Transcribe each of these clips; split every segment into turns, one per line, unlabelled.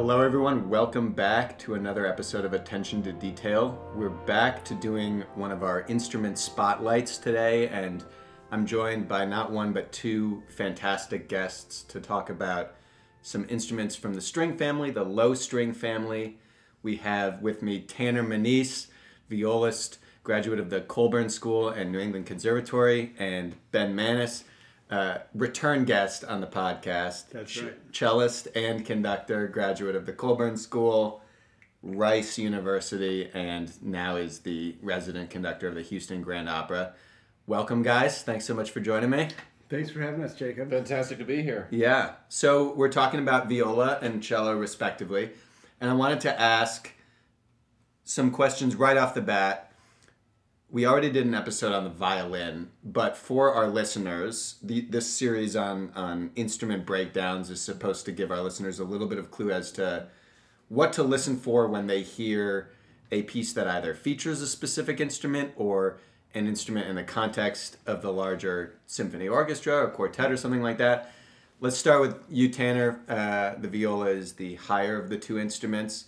Hello, everyone. Welcome back to another episode of Attention to Detail. We're back to doing one of our instrument spotlights today, and I'm joined by not one but two fantastic guests to talk about some instruments from the string family, the low string family. We have with me Tanner Manise, violist, graduate of the Colburn School and New England Conservatory, and Ben Manis, uh, return guest on the podcast.
That's
ch-
right.
Cellist and conductor, graduate of the Colburn School, Rice University, and now is the resident conductor of the Houston Grand Opera. Welcome, guys. Thanks so much for joining me.
Thanks for having us, Jacob.
Fantastic to be here.
Yeah. So we're talking about viola and cello, respectively. And I wanted to ask some questions right off the bat. We already did an episode on the violin, but for our listeners, the, this series on, on instrument breakdowns is supposed to give our listeners a little bit of clue as to what to listen for when they hear a piece that either features a specific instrument or an instrument in the context of the larger symphony orchestra or quartet or something like that. Let's start with you, Tanner. Uh, the viola is the higher of the two instruments.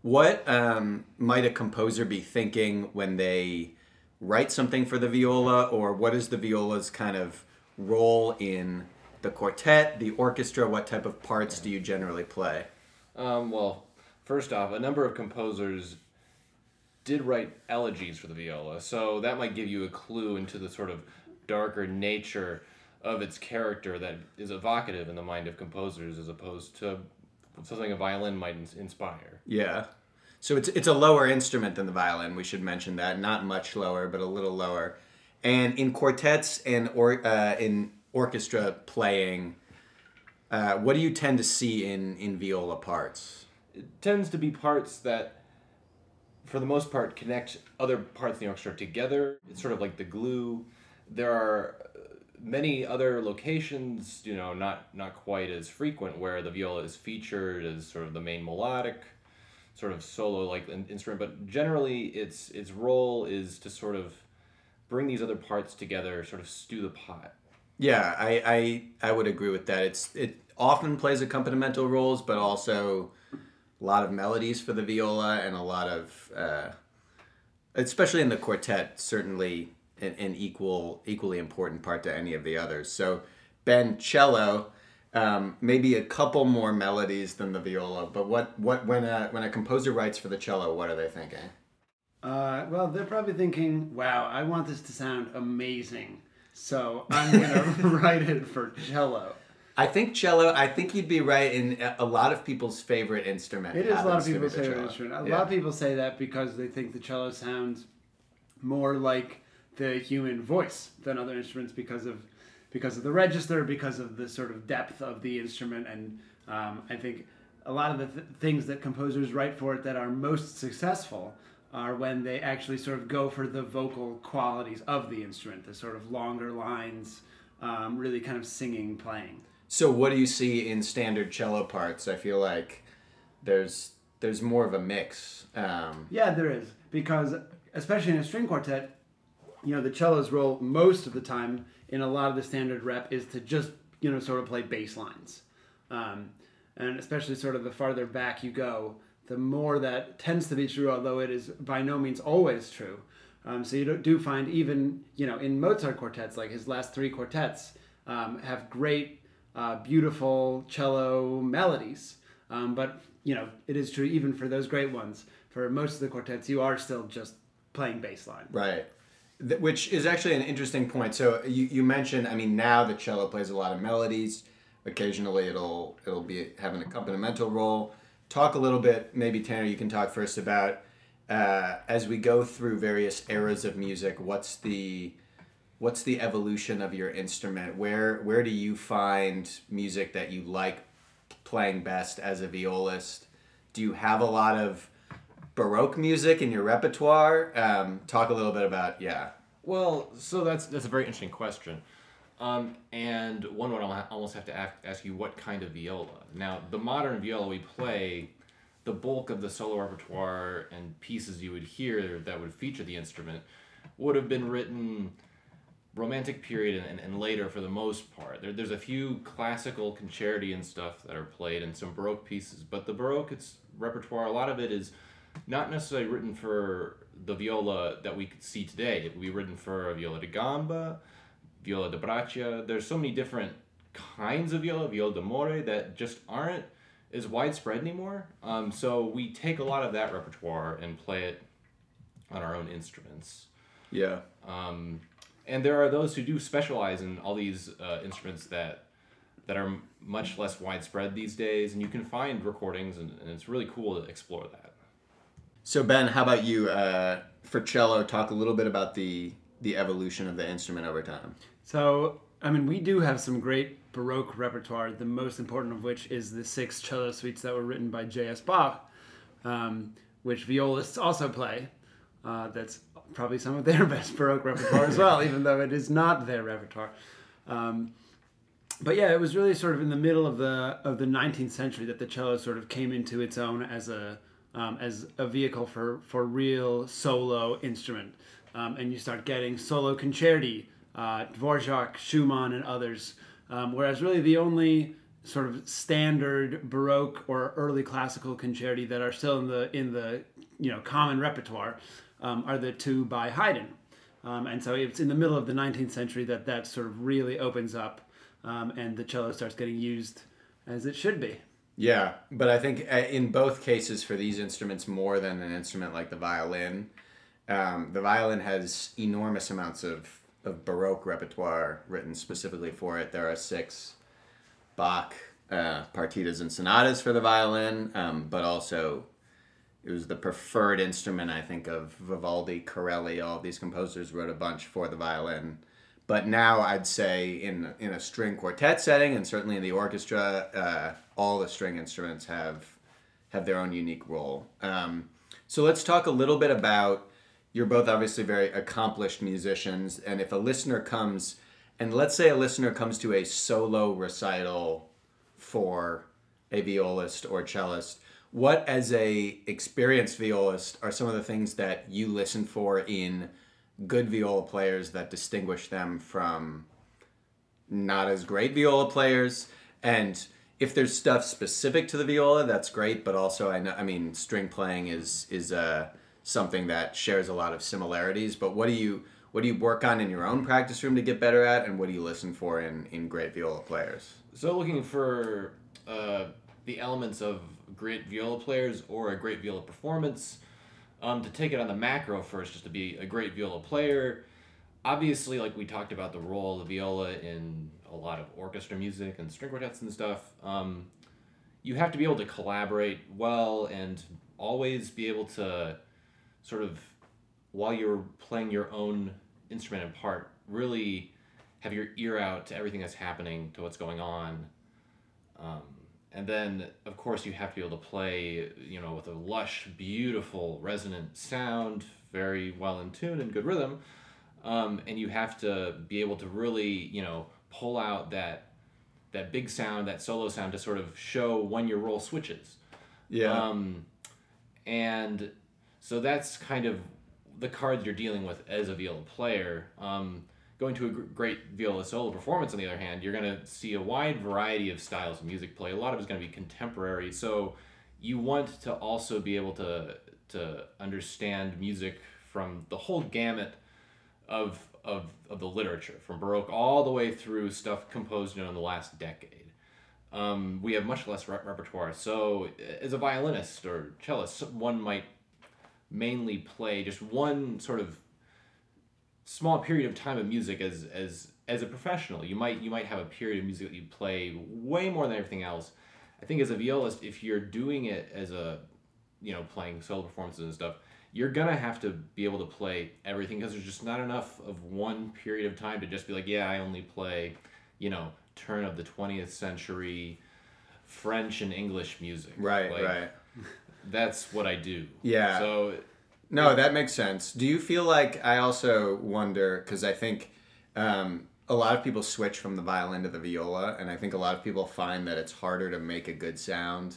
What um, might a composer be thinking when they write something for the viola, or what is the viola's kind of role in the quartet, the orchestra? What type of parts do you generally play?
Um, well, first off, a number of composers did write elegies for the viola, so that might give you a clue into the sort of darker nature of its character that is evocative in the mind of composers as opposed to something a violin might inspire.
Yeah. So it's it's a lower instrument than the violin. We should mention that. Not much lower, but a little lower. And in quartets and or uh, in orchestra playing, uh, what do you tend to see in in viola parts?
It tends to be parts that, for the most part, connect other parts of the orchestra together. It's sort of like the glue. There are uh, many other locations, you know, not not quite as frequent, where the viola is featured as sort of the main melodic, sort of solo like an instrument. But generally, its its role is to sort of bring these other parts together, sort of stew the pot.
Yeah, I, I I would agree with that. It's it often plays accompanimental roles, but also a lot of melodies for the viola and a lot of, uh, especially in the quartet, certainly an, an equal equally important part to any of the others. So Ben cello, um, maybe a couple more melodies than the viola, but what what when a when a composer writes for the cello, what are they thinking?
Uh, well, they're probably thinking, wow, I want this to sound amazing. So I'm going to write it for cello.
I think cello. I think you'd be right in a- lot of people's favorite instrument.
It is a lot of
happens to be
people's favorite instrument. A
Yeah.
lot of people say that because they think the cello sounds more like the human voice than other instruments because of because of the register, because of the sort of depth of the instrument, and um, I think a lot of the th- things that composers write for it that are most successful are when they actually sort of go for the vocal qualities of the instrument, the sort of longer lines, um, really kind of singing playing.
So what do you see in standard cello parts? I feel like there's there's more of a mix. Um,
Yeah, there is because especially in a string quartet, you know, the cello's role most of the time in a lot of the standard rep is to just you know sort of play bass lines, um, and especially sort of the farther back you go, the more that tends to be true. Although it is by no means always true. Um, so you do- find even you know in Mozart quartets, like his last three quartets, um, have great, uh, beautiful cello melodies. Um, but you know it is true even for those great ones. For most of the quartets, you are still just playing bass line.
right. Which is actually an interesting point. So you, you mentioned, I mean, now the cello plays a lot of melodies. Occasionally, it'll it'll be have an accompanimental role. Talk a little bit, maybe Tanner. You can talk first about uh, as we go through various eras of music. What's the what's the evolution of your instrument? Where where do you find music that you like playing best as a violist? Do you have a lot of baroque music in your repertoire? Um, talk a little bit about yeah.
Well, so that's that's a very interesting question, um, and one would al- almost have to ask, ask you what kind of viola. Now, the modern viola we play, the bulk of the solo repertoire and pieces you would hear that would feature the instrument would have been written romantic period and, and later for the most part. There, there's a few classical concerti and stuff that are played and some Baroque pieces, but the Baroque it's repertoire, a lot of it is not necessarily written for the viola that we could see today. It would be written for a viola da gamba, viola da braccio. There's so many different kinds of viola, viola d'amore, that just aren't as widespread anymore. Um, so we take a lot of that repertoire and play it on our own instruments.
Yeah.
Um, and there are those who do specialize in all these uh, instruments that that are much less widespread these days, and you can find recordings, and, and it's really cool to explore that.
So Ben, how about you? Uh, for cello, talk a little bit about the the evolution of the instrument over time.
So, I mean, we do have some great Baroque repertoire, the most important of which is the six cello suites that were written by J.S. Bach, um, which violists also play. Uh, that's probably some of their best Baroque repertoire as well, even though it is not their repertoire. Um, but yeah, it was really sort of in the middle of the of the 19th century that the cello sort of came into its own as a um, as a vehicle for for real solo instrument, um, and you start getting solo concerti, uh, Dvorak, Schumann, and others. Um, whereas really the only sort of standard Baroque or early classical concerti that are still in the in the you know common repertoire um, are the two by Haydn. Um, and so it's in the middle of the 19th century that that sort of really opens up um, and the cello starts getting used as it should be.
Yeah, but I think uh, in both cases for these instruments, more than an instrument like the violin, um, the violin has enormous amounts of, of Baroque repertoire written specifically for it. There are six Bach uh, partitas and sonatas for the violin, um, but also it was the preferred instrument, I think, of Vivaldi, Corelli. All these composers wrote a bunch for the violin. But now I'd say in in a string quartet setting, and certainly in the orchestra, uh, all the string instruments have have their own unique role. Um, so let's talk a little bit about. You're both obviously very accomplished musicians, and if a listener comes, and let's say a listener comes to a solo recital for a violist or cellist, what as a experienced violist are some of the things that you listen for in good viola players that distinguish them from not as great viola players and if there's stuff specific to the viola that's great but also i know i mean string playing is is uh, something that shares a lot of similarities but what do you what do you work on in your own practice room to get better at and what do you listen for in in great viola players
So looking for uh, the elements of great viola players or a great viola performance. Um, to take it on the macro first, just to be a great viola player. Obviously, like we talked about the role of the viola in a lot of orchestra music and string quartets and stuff. Um, you have to be able to collaborate well and always be able to sort of while you're playing your own instrument and part really have your ear out to everything that's happening to what's going on then of course you have to be able to play you know with a lush beautiful resonant sound very well in tune and good rhythm. Um, and you have to be able to really you know pull out that that big sound that solo sound to sort of show when your role switches.
Yeah.
Um, and so that's kind of the cards you're dealing with as a viola player. Um, going to a great viola solo performance, on the other hand, you're going to see a wide variety of styles of music play. A lot of it's going to be contemporary. So you want to also be able to to understand music from the whole gamut of of, of the literature, from Baroque all the way through stuff composed you know, in the last decade. Um, we have much less re- repertoire. So, as a violinist or cellist, one might mainly play just one sort of small period of time of music as as as a professional. You might you might have a period of music that you play way more than everything else. I think as a violist, if you're doing it as a you know playing solo performances and stuff, you're gonna have to be able to play everything because there's just not enough of one period of time to just be like, yeah, I only play, you know, turn of the twentieth century French and English music.
right
Like,
right
That's what I do.
Yeah.
So
No, that makes sense. Do you feel like I also wonder because I think um, a lot of people switch from the violin to the viola, and I think a lot of people find that it's harder to make a good sound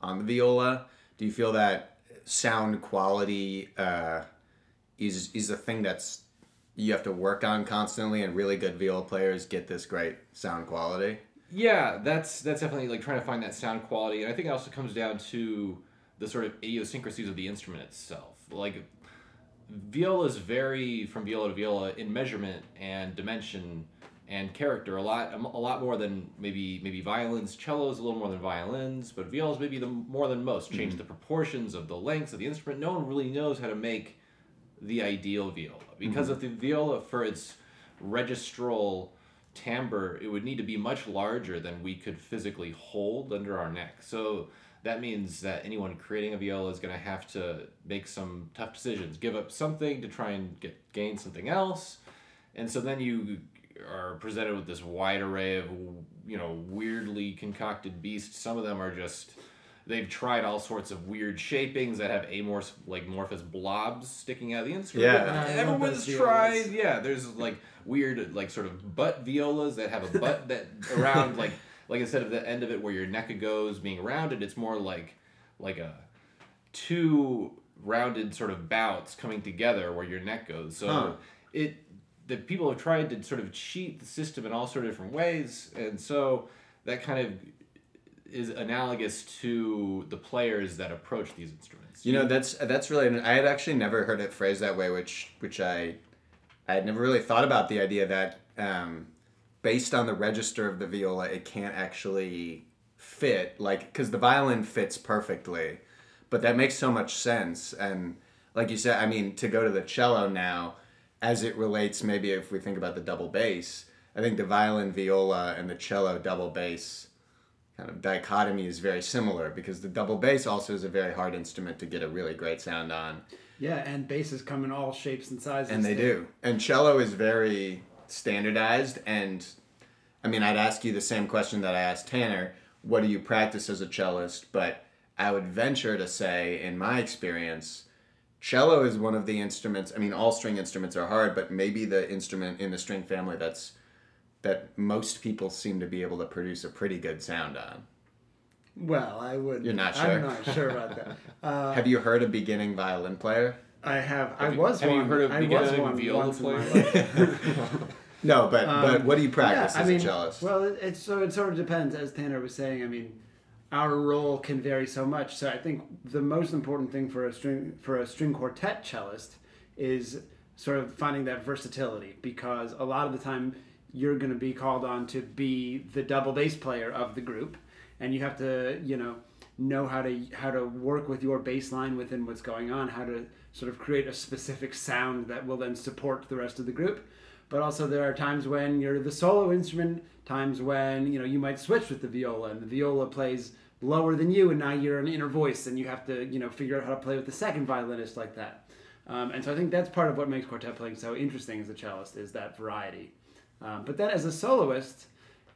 on the viola. Do you feel that sound quality uh, is is a thing that's you have to work on constantly, and really good viola players get this great sound quality.
Yeah, that's that's definitely like trying to find that sound quality, and I think it also comes down to the sort of idiosyncrasies of the instrument itself. Like viola is very from viola to viola in measurement and dimension and character a lot a lot more than maybe maybe violins. Cellos a little more than violins but violas maybe the more than most. Change mm-hmm. the proportions of the lengths of the instrument. No one really knows how to make the ideal viola. Because mm-hmm. of the viola for its registral timbre it would need to be much larger than we could physically hold under our neck. So that means that anyone creating a viola is going to have to make some tough decisions. Give up something to try and get gain something else. And so then you are presented with this wide array of you know weirdly concocted beasts. Some of them are just they've tried all sorts of weird shapings that have amorph like amorphous blobs sticking out of the instrument
Yeah.
I
everyone's tried. yeah there's like weird like sort of butt violas that have a butt that around like like instead of the end of it where your neck goes being rounded it's more like like a two rounded sort of bouts coming together where your neck goes so
Huh.
it the people have tried to sort of cheat the system in all sort of different ways and so that kind of is analogous to the players that approach these instruments
You know, that's that's really. I had actually never heard it phrased that way, which which I I had never really thought about the idea that um, based on the register of the viola, it can't actually fit like because the violin fits perfectly, but that makes so much sense. And like you said, I mean, to go to the cello now, as it relates, maybe if we think about the double bass, I think the violin, viola, and the cello double bass kind of dichotomy is very similar because the double bass also is a very hard instrument to get a really great sound on
Yeah, and basses come in all shapes and sizes.
and they do and cello is very standardized and i mean i'd ask you the same question that i asked tanner what do you practice as a cellist but i would venture to say in my experience cello is one of the instruments i mean all string instruments are hard but maybe the instrument in the string family that's that most people seem to be able to produce a pretty good sound on
Well, I would.
You're not sure.
I'm not sure about that. Uh,
have you heard a beginning violin player
I have. I
Have you-
was
have you
one.
heard of
I
beginning
was one
viola
once in my
player?
no but but
Um,
what do you practice
yeah,
as
I mean,
a cellist
Well, it, it's so it sort of depends, as Tanner was saying. I mean, our role can vary so much. So I think the most important thing for a string for a string quartet cellist is sort of finding that versatility because a lot of the time you're going to be called on to be the double bass player of the group and you have to you know know how to how to work with your bass line within what's going on how to sort of create a specific sound that will then support the rest of the group but also there are times when you're the solo instrument times when you know you might switch with the viola and the viola plays lower than you and now you're an inner voice and you have to you know figure out how to play with the second violinist like that. Um, and so i think that's part of what makes quartet playing so interesting as a cellist is that variety. Um, but then as a soloist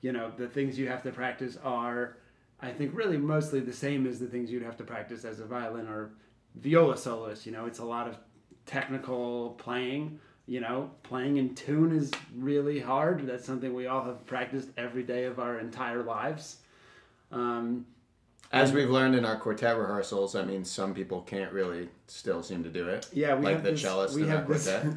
you know the things you have to practice are i think really mostly the same as the things you'd have to practice as a violin or viola soloist. You know it's a lot of technical playing you know playing in tune is really hard that's something we all have practiced every day of our entire lives um,
As we've learned in our quartet rehearsals, I mean, some people can't really still seem to do it.
yeah we
like
have
the
this,
cellist
we
in our
have this,
quartet.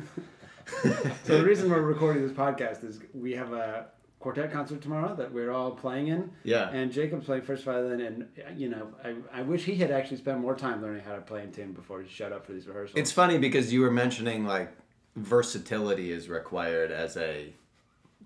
so the reason we're recording this podcast is we have a quartet concert tomorrow that we're all playing in
Yeah.
and jacob's playing first violin and you know I, I wish he had actually spent more time learning how to play in tune before he showed up for these rehearsals
It's funny because you were mentioning like versatility is required as a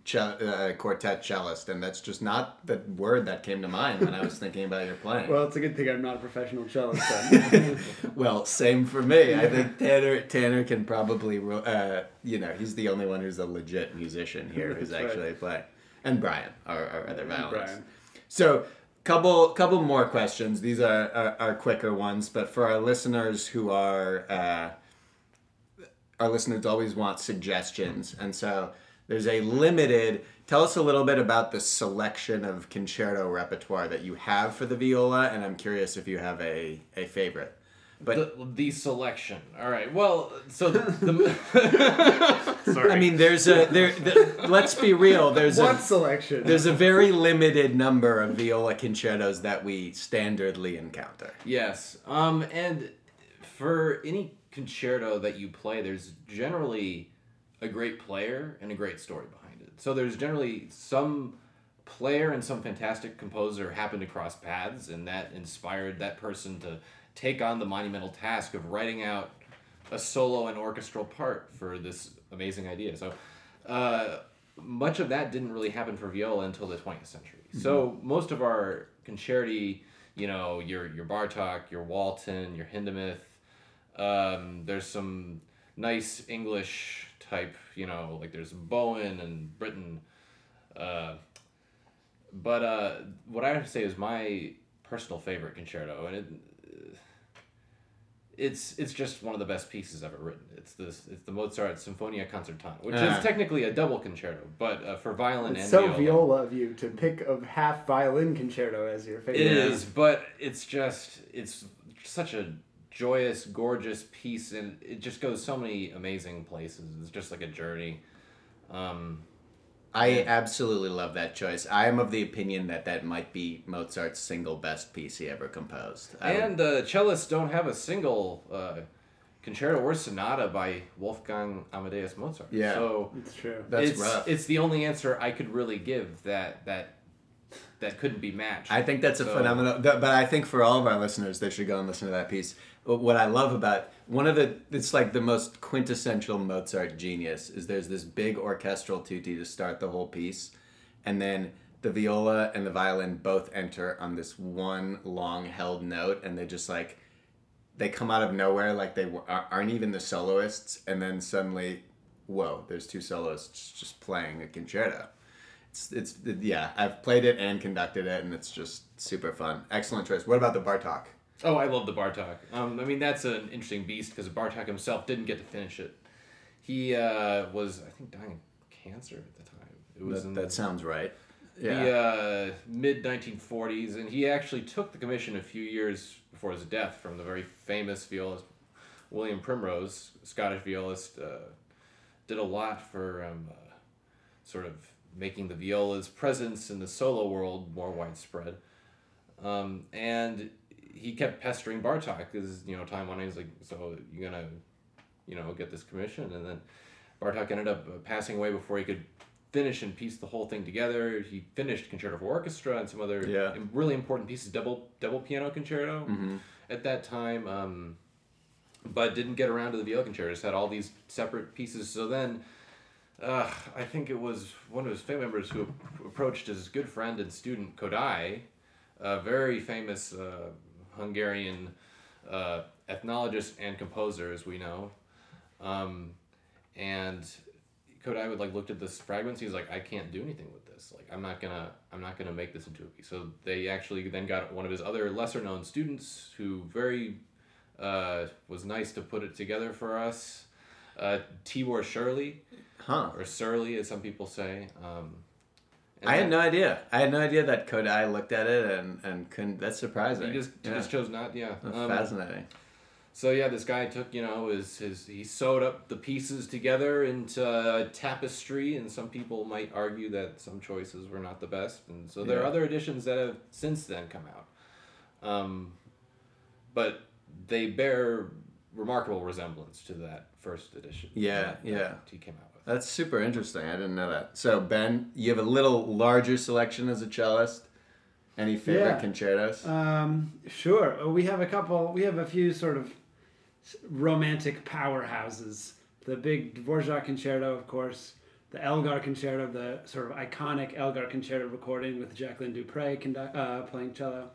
ce- uh, quartet cellist, and that's just not the word that came to mind when I was thinking about your playing.
well it's a good thing i'm not a professional cellist then.
Well, same for me. I think Tanner Tanner can probably, uh, you know, he's the only one who's a legit musician here who's
right.
actually playing, and Brian, our, our other violinist. So, couple couple more questions. These are, are are quicker ones, but for our listeners who are uh, our listeners always want suggestions, and so there's a limited. Tell us a little bit about the selection of concerto repertoire that you have for the viola, and I'm curious if you have a a favorite. But
the, the selection. All right. Well, so the. the sorry.
I mean, there's a there. The, let's be real. There's
what
a
selection
there's a very limited number of viola concertos that we standardly encounter.
Yes. Um, and for any concerto that you play, there's generally a great player and a great story behind it. So there's generally some player and some fantastic composer happened to cross paths, and that inspired that person to take on the monumental task of writing out a solo and orchestral part for this amazing idea. So. Uh, much of that didn't really happen for viola until the 20th century. So most of our concerti, you know, your your Bartok, your Walton, your Hindemith, um, there's some nice English type, you know, like there's Bowen and Britten. Uh, but uh, what I have to say is my personal favorite concerto, and it, it's it's just one of the best pieces ever written. It's this it's the Mozart Sinfonia Concertante, which
Ah.
is technically a double concerto, but uh, for violin
It's
and
so
viola.
viola of you to pick a half violin concerto as your favorite.
It is, but it's just it's such a joyous, gorgeous piece, and it just goes so many amazing places. It's just like a journey. Um,
I absolutely love that choice. I am of the opinion that that might be Mozart's single best piece he ever composed. I would-
and uh, cellists don't have a single uh, concerto or sonata by Wolfgang Amadeus Mozart.
Yeah.
So
It's true.
That's
it's,
rough.
It's the only answer I could really give that that that couldn't be matched.
I think that's a
So-
phenomenal. But I think for all of our listeners, they should go and listen to that piece. What I love about one of the, it's like the most quintessential Mozart genius is there's this big orchestral tutti to start the whole piece, and then the viola and the violin both enter on this one long held note, and they just like, they come out of nowhere like they aren't even the soloists, and then suddenly, whoa, there's two soloists just playing a concerto. It's, it's yeah, I've played it and conducted it, and it's just super fun. Excellent choice. What about the Bartok?
Oh, I love the Bartok. Um, I mean, that's an interesting beast because Bartok himself didn't get to finish it. He uh, was, I think, dying of cancer at the time. It was
That, that sounds right. Yeah.
the uh, mid 1940s, and he actually took the commission a few years before his death from the very famous violist William Primrose, Scottish violist. Uh, did a lot for um, uh, sort of making the viola's presence in the solo world more widespread. Um, and he kept pestering Bartok because you know time went. He's like, "So you're gonna, you know, get this commission?" And then Bartok ended up uh, passing away before he could finish and piece the whole thing together. He finished Concerto for Orchestra and some other
Yeah.
really important pieces, double double piano concerto
Mm-hmm.
at that time. Um, but didn't get around to the viola concerto. Just had all these separate pieces. So then, uh, I think it was one of his family members who approached his good friend and student Kodály, a very famous uh, Hungarian uh, ethnologist and composer, as we know. Um, and Kodály would like looked at this fragments. He's like, I can't do anything with this. Like, I'm not gonna, I'm not gonna make this into a piece. So they actually then got one of his other lesser known students who very uh, was nice to put it together for us. Uh, Tibor Serly,
Huh.
or Surly, as some people say. Um, and
I had no idea. I had no idea that Kodály looked at it and, and couldn't. That's surprising.
He just,
yeah.
just chose not. Yeah.
That's
Um,
fascinating.
So yeah, this guy took you know his his he sewed up the pieces together into a tapestry, and some people might argue that some choices were not the best, and so there are other editions that have since then come out, um, but they bear remarkable resemblance to that first edition.
Yeah,
that-
yeah.
that he came out.
That's super interesting. I didn't know that. So Ben, you have a little larger selection as a cellist. Any favorite
Yeah.
concertos?
Um, sure. Uh, We have a couple. We have a few sort of romantic powerhouses. The big Dvorak concerto, of course. The Elgar concerto, the sort of iconic Elgar concerto recording with Jacqueline du Pré conduct, uh, playing cello.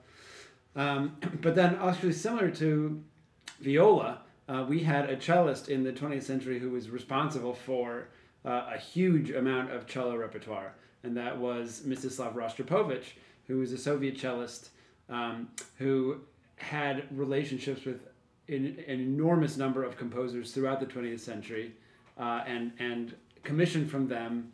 Um, but then, actually, similar to viola, uh, we had a cellist in the 20th century who was responsible for uh, a huge amount of cello repertoire, and that was Mstislav Rostropovich, who was a Soviet cellist um, who had relationships with an, an enormous number of composers throughout the 20th century, uh, and and commissioned from them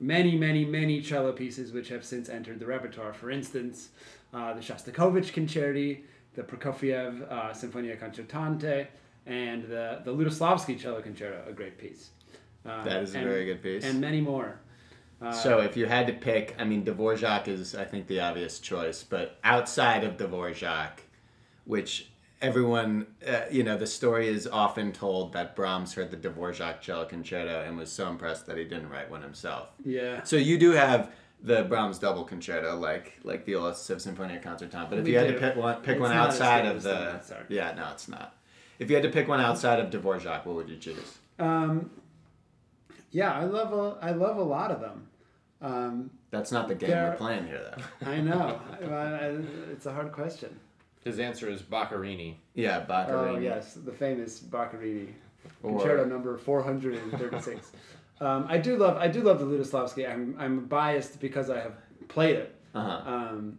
many, many, many cello pieces which have since entered the repertoire. For instance, uh, the Shostakovich Concerti, the Prokofiev uh, Sinfonia Concertante, and the, the Lutosławski Cello Concerto, a great piece. Uh,
That is a
and-
very good piece.
And many more. Uh,
so if you had to pick, I mean, Dvorak is, I think, the obvious choice. But outside of Dvorak, which everyone, uh, you know, the story is often told that Brahms heard the Dvorak cello concerto and was so impressed that he didn't write one himself.
Yeah.
So you do have the Brahms double concerto, like like Viola Civ Sinfonia Concertante. But if
We
you had to pick one, pick
It's
one outside of the, yeah, no, it's not. If you had to pick one outside of Dvorak, what would you choose?
Um, yeah, I love a, I love a lot of them. Um,
That's not the game
There-
we're playing here, though.
I know. I, I, it's a hard question.
His answer is Boccherini.
Yeah, Boccherini.
Oh yes, the famous Boccherini
Or-
concerto number four hundred and thirty-six. um, I do love I do love the Lutosławski. I'm I'm biased because I have played it,
Uh-huh.
um,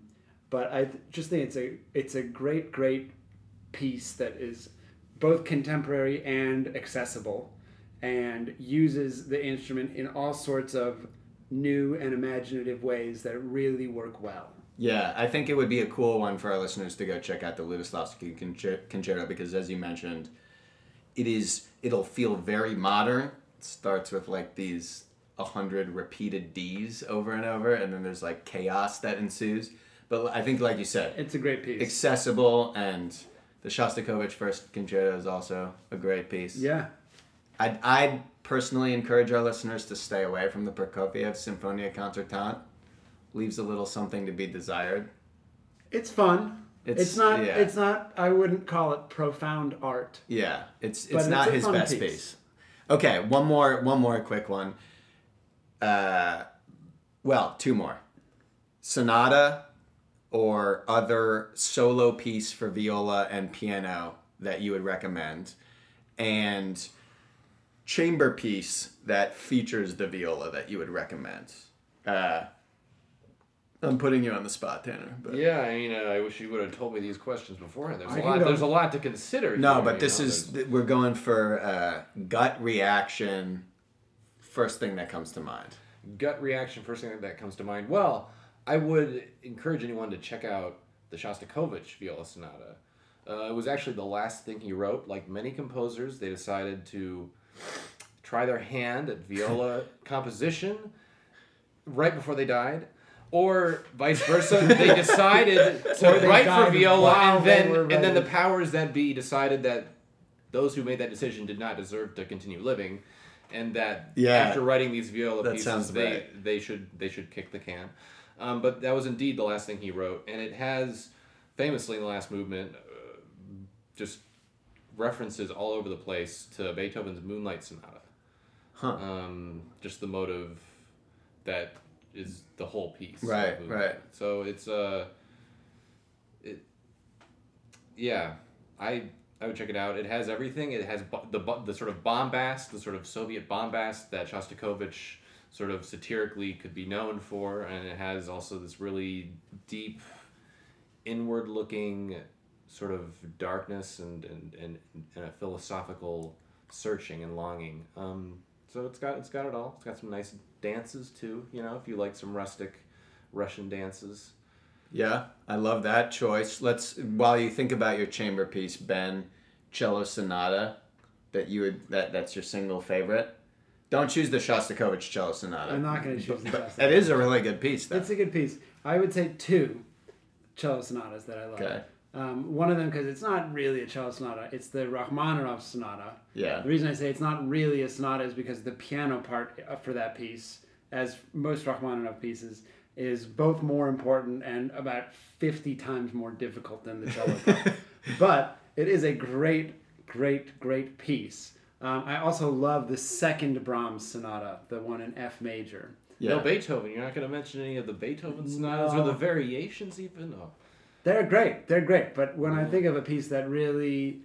but I th- just think it's a it's a great great piece that is both contemporary and accessible, and uses the instrument in all sorts of new and imaginative ways that really work well.
Yeah, I think it would be a cool one for our listeners to go check out the Lutosławski Concerto because, as you mentioned, it is it'll feel very modern. It starts with like these a hundred repeated D's over and over, and then there's like chaos that ensues. But I think, like you said,
It's a great piece.
accessible, and the Shostakovich First Concerto is also a great piece.
yeah.
I'd, I'd personally encourage our listeners to stay away from the Prokofiev Sinfonia Concertante. Leaves a little something to be desired.
It's fun. It's,
It's-
not.
yeah.
It's not. I wouldn't call it profound art.
Yeah, it's it's
it's
not his best
piece.
piece. Okay, one more one more quick one. Uh, well, two more. Sonata or other solo piece for viola and piano that you would recommend, and chamber piece that features the viola that you would recommend. Uh, I'm putting you on the spot, Tanner. But
Yeah, I mean, uh, I wish you would have told me these questions beforehand. There's
I
a lot.
go-
There's a lot to consider.
No,
here,
but this
know,
is
there's-
we're going for uh, gut reaction. First thing that comes to mind.
gut reaction. First thing that comes to mind. Well, I would encourage anyone to check out the Shostakovich Viola Sonata. Uh, it was actually the last thing he wrote. Like many composers, they decided to try their hand at viola composition right before they died. Or vice versa, they decided to
they
write for viola, and then and then the powers that be decided that those who made that decision did not deserve to continue living, and that
Yeah.
after writing these viola pieces, they
right.
they should they should kick the can. Um, but that was indeed the last thing he wrote, and it has famously in the last movement uh, just references all over the place to Beethoven's Moonlight Sonata.
Huh.
Um, just the motive that is the whole piece.
Right, right.
So it's uh, it, yeah, I I would check it out. It has everything. It has bo- the bo- the sort of bombast, the sort of Soviet bombast that Shostakovich sort of satirically could be known for, and it has also this really deep, inward-looking sort of darkness and and, and, and a philosophical searching and longing. Um, so it's got it's got it all. It's got some nice dances too. You know, if you like some rustic Russian dances.
Yeah, I love that choice. Let's while you think about your chamber piece, Ben, cello sonata, that you would that that's your single favorite. Don't choose the Shostakovich cello sonata.
I'm not going to choose the
But
best.
it is a really good piece, though.
It's a good piece. I would say two cello sonatas that I love.
Okay.
Um, one of them because it's not really a cello sonata; it's the Rachmaninoff sonata.
Yeah.
The reason I say it's not really a sonata is because the piano part uh, for that piece, as most Rachmaninoff pieces, is both more important and about fifty times more difficult than the cello part. but it is a great, great, great piece. Um, I also love the second Brahms sonata, the one in F major.
Yeah.
No Beethoven. You're not going to mention any of the Beethoven sonatas or the variations, even. Oh.
They're great. They're great. But when I think of a piece that really,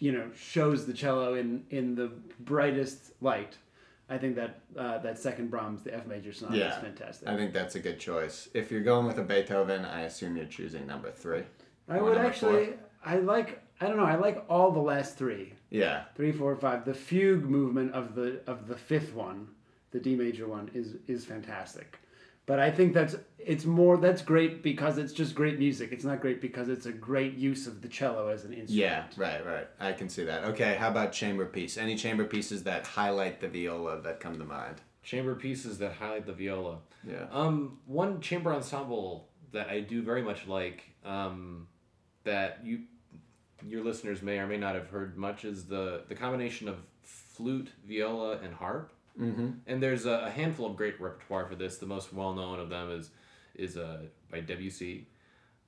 you know, shows the cello in in the brightest light, I think that uh, that second Brahms, the F major sonata,
Yeah.
is fantastic.
I think that's a good choice. If you're going with a Beethoven, I assume you're choosing number three.
I would actually.
four.
I like. I don't know. I like all the last three,
Yeah.
three, four, five. The fugue movement of the of the fifth one, the D major one, is is fantastic. But I think that's it's more that's great because it's just great music. It's not great because it's a great use of the cello as an instrument.
Yeah, right, right. I can see that. Okay, how about chamber piece? Any chamber pieces that highlight the viola that come to mind?
Chamber pieces that highlight the viola.
Yeah.
Um, one chamber ensemble that I do very much like um, that you your listeners may or may not have heard much is the the combination of flute, viola, and harp. Mm-hmm. And there's a, handful of great repertoire for this. The most well known of them is is uh, by Debussy.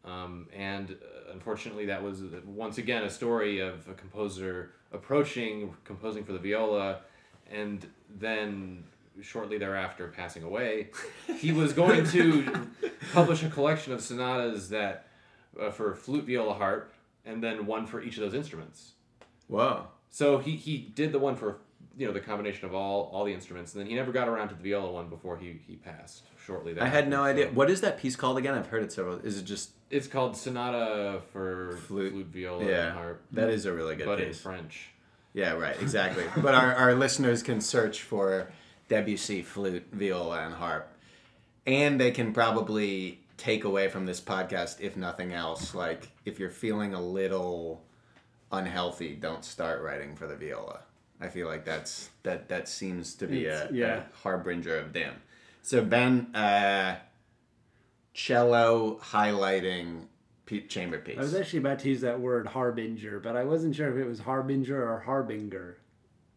Um, and uh, unfortunately, that was uh, once again a story of a composer approaching composing for the viola, and then shortly thereafter passing away. He was going to publish a collection of sonatas that uh, for flute, viola, harp, and then one for each of those instruments.
Wow.
So he, he did the one for you know the combination of all all the instruments, and then he never got around to the viola one before he, he passed shortly.
That.
I
had no idea.
So
What is that piece called again? I've heard it several. Is it just
It's called Sonata for
Flute.
flute, viola,
yeah?
and harp,
That is a really good piece.
but in. French.
Yeah, right, exactly. but our, our listeners can search for Debussy flute, viola, and harp. And they can probably take away from this podcast, if nothing else, like if you're feeling a little unhealthy, don't start writing for the viola. I feel like that's that that seems to be a,
yeah.
a harbinger of doom. So Ben, uh, cello highlighting pe- chamber piece.
I was actually about to use that word harbinger, but I wasn't sure if it was harbinger or harbinger.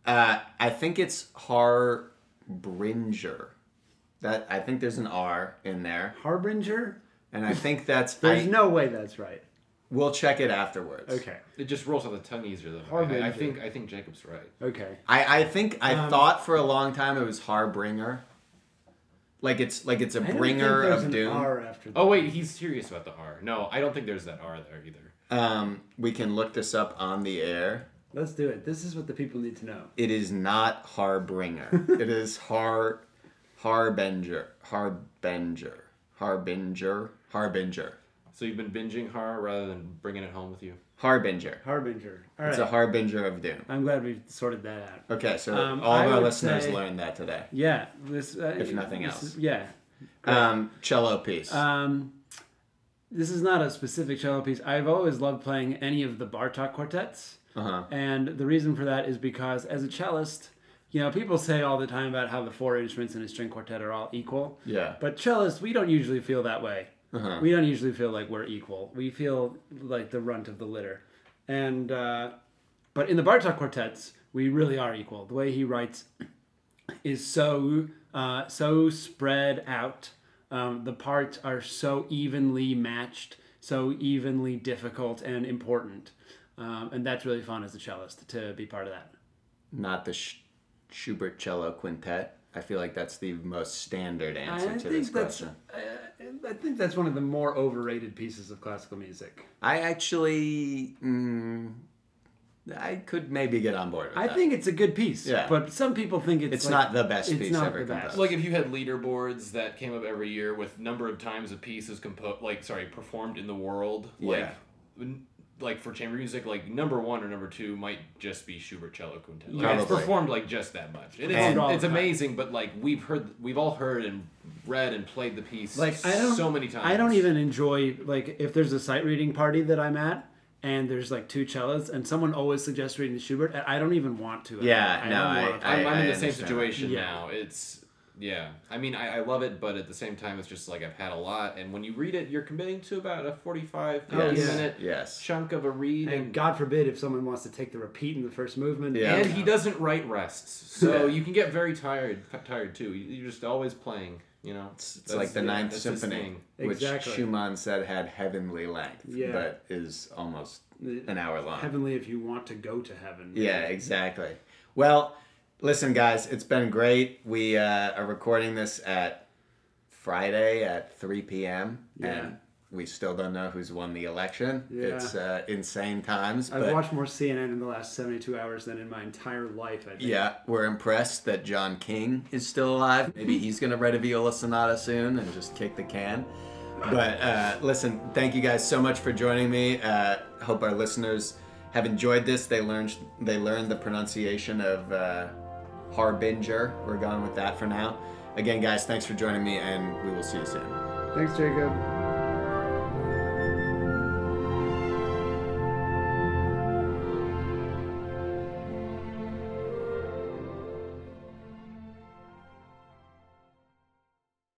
Uh, I think it's Harbinger. That I think there's an R in there,
Harbinger?
and I think that's.
There's
I,
no way that's right.
We'll check it afterwards.
Okay.
It just rolls off the tongue easier though. I, I think I think Jacob's right.
Okay.
I, I think I
Um,
thought for a long time it was Harbinger. Like it's like it's a
I don't
bringer
think there's
of
an
doom.
R after that.
Oh wait, he's serious about the R. No, I don't think there's that R there either.
Um, we can look this up on the air.
Let's do it. This is what the people need to know.
It is not Harbinger. it is Har Harbinger. Harbinger. Harbinger. Harbinger.
So you've been binging Har rather than bringing it home with you.
Harbinger.
Harbinger. All right.
It's a harbinger of doom.
I'm glad we sorted that out.
Okay, so
Um,
all
I
of our
would
listeners
say-
learned that today.
Yeah. This. Uh,
If nothing
this
else.
is- yeah.
Um, cello piece.
Um, this is not a specific cello piece. I've always loved playing any of the Bartok quartets.
Uh-huh.
And the reason for that is because as a cellist, you know, people say all the time about how the four instruments in a string quartet are all equal.
Yeah.
But cellists, we don't usually feel that way.
Uh-huh.
We don't usually feel like we're equal. We feel like the runt of the litter. And uh, but in the Bartok quartets, we really are equal. The way he writes is so uh, so spread out. Um, the parts are so evenly matched, so evenly difficult and important, um, and that's really fun as a cellist to be part of that.
Not the Sch- Schubert cello quintet. I feel like that's the most standard answer
I
to this question.
I think that's one of the more overrated pieces of classical music.
I actually, mm, I could maybe get on board with that.
I
that.
think it's a good piece,
Yeah.
but some people think it's
it's
like-
not the best
it's
piece
not
ever
the best.
composed.
Like if you had leaderboards that came up every year with number of times a piece is composed, like sorry, performed in the world,
Yeah.
n- like for chamber music, like number one or number two might just be Schubert cello quintet. Like,
Probably.
it's performed like just that much. It is,
Performed
it's amazing, but like we've heard, we've all heard and read and played the piece
like I don't
so many times.
I don't even enjoy like if there's a sight reading party that I'm at and there's like two cellos and someone always suggests reading Schubert and I don't even want to.
Yeah,
I
no,
don't
I-
want to.
I'm, I'm
I
in the same situation
Yeah.
now. It's yeah. I mean, I, I love it, but at the same time, it's just like I've had a lot, and when you read it, you're committing to about a 45, 50
Oh, yeah.
minute
yes.
chunk of a read,
and
and,
God forbid if someone wants to take the repeat in the first movement.
Yeah.
and he doesn't write rests, so
Yeah.
you can get very tired, tired too. You- You're just always playing, you know.
It's, it's like the Ninth
that's
Symphony, which
Exactly.
Schumann said had heavenly length,
Yeah.
but is almost an hour long.
Heavenly if you want to go to heaven.
Yeah, exactly. Well, listen, guys, it's been great. We uh, are recording this at Friday at 3 p.m.
Yeah.
and we still don't know who's won the election.
Yeah.
It's uh, insane times,
I've watched more CNN in the last 72 hours than in my entire life, I think.
yeah, we're impressed that John King is still alive. Maybe he's gonna write a viola sonata soon and just kick the can. But uh, listen, thank you guys so much for joining me. Uh, hope our listeners have enjoyed this. They learned they learned the pronunciation of uh, Harbinger. We're going with that for now. Again, guys, thanks for joining me, and we will see you soon.
Thanks, Jacob.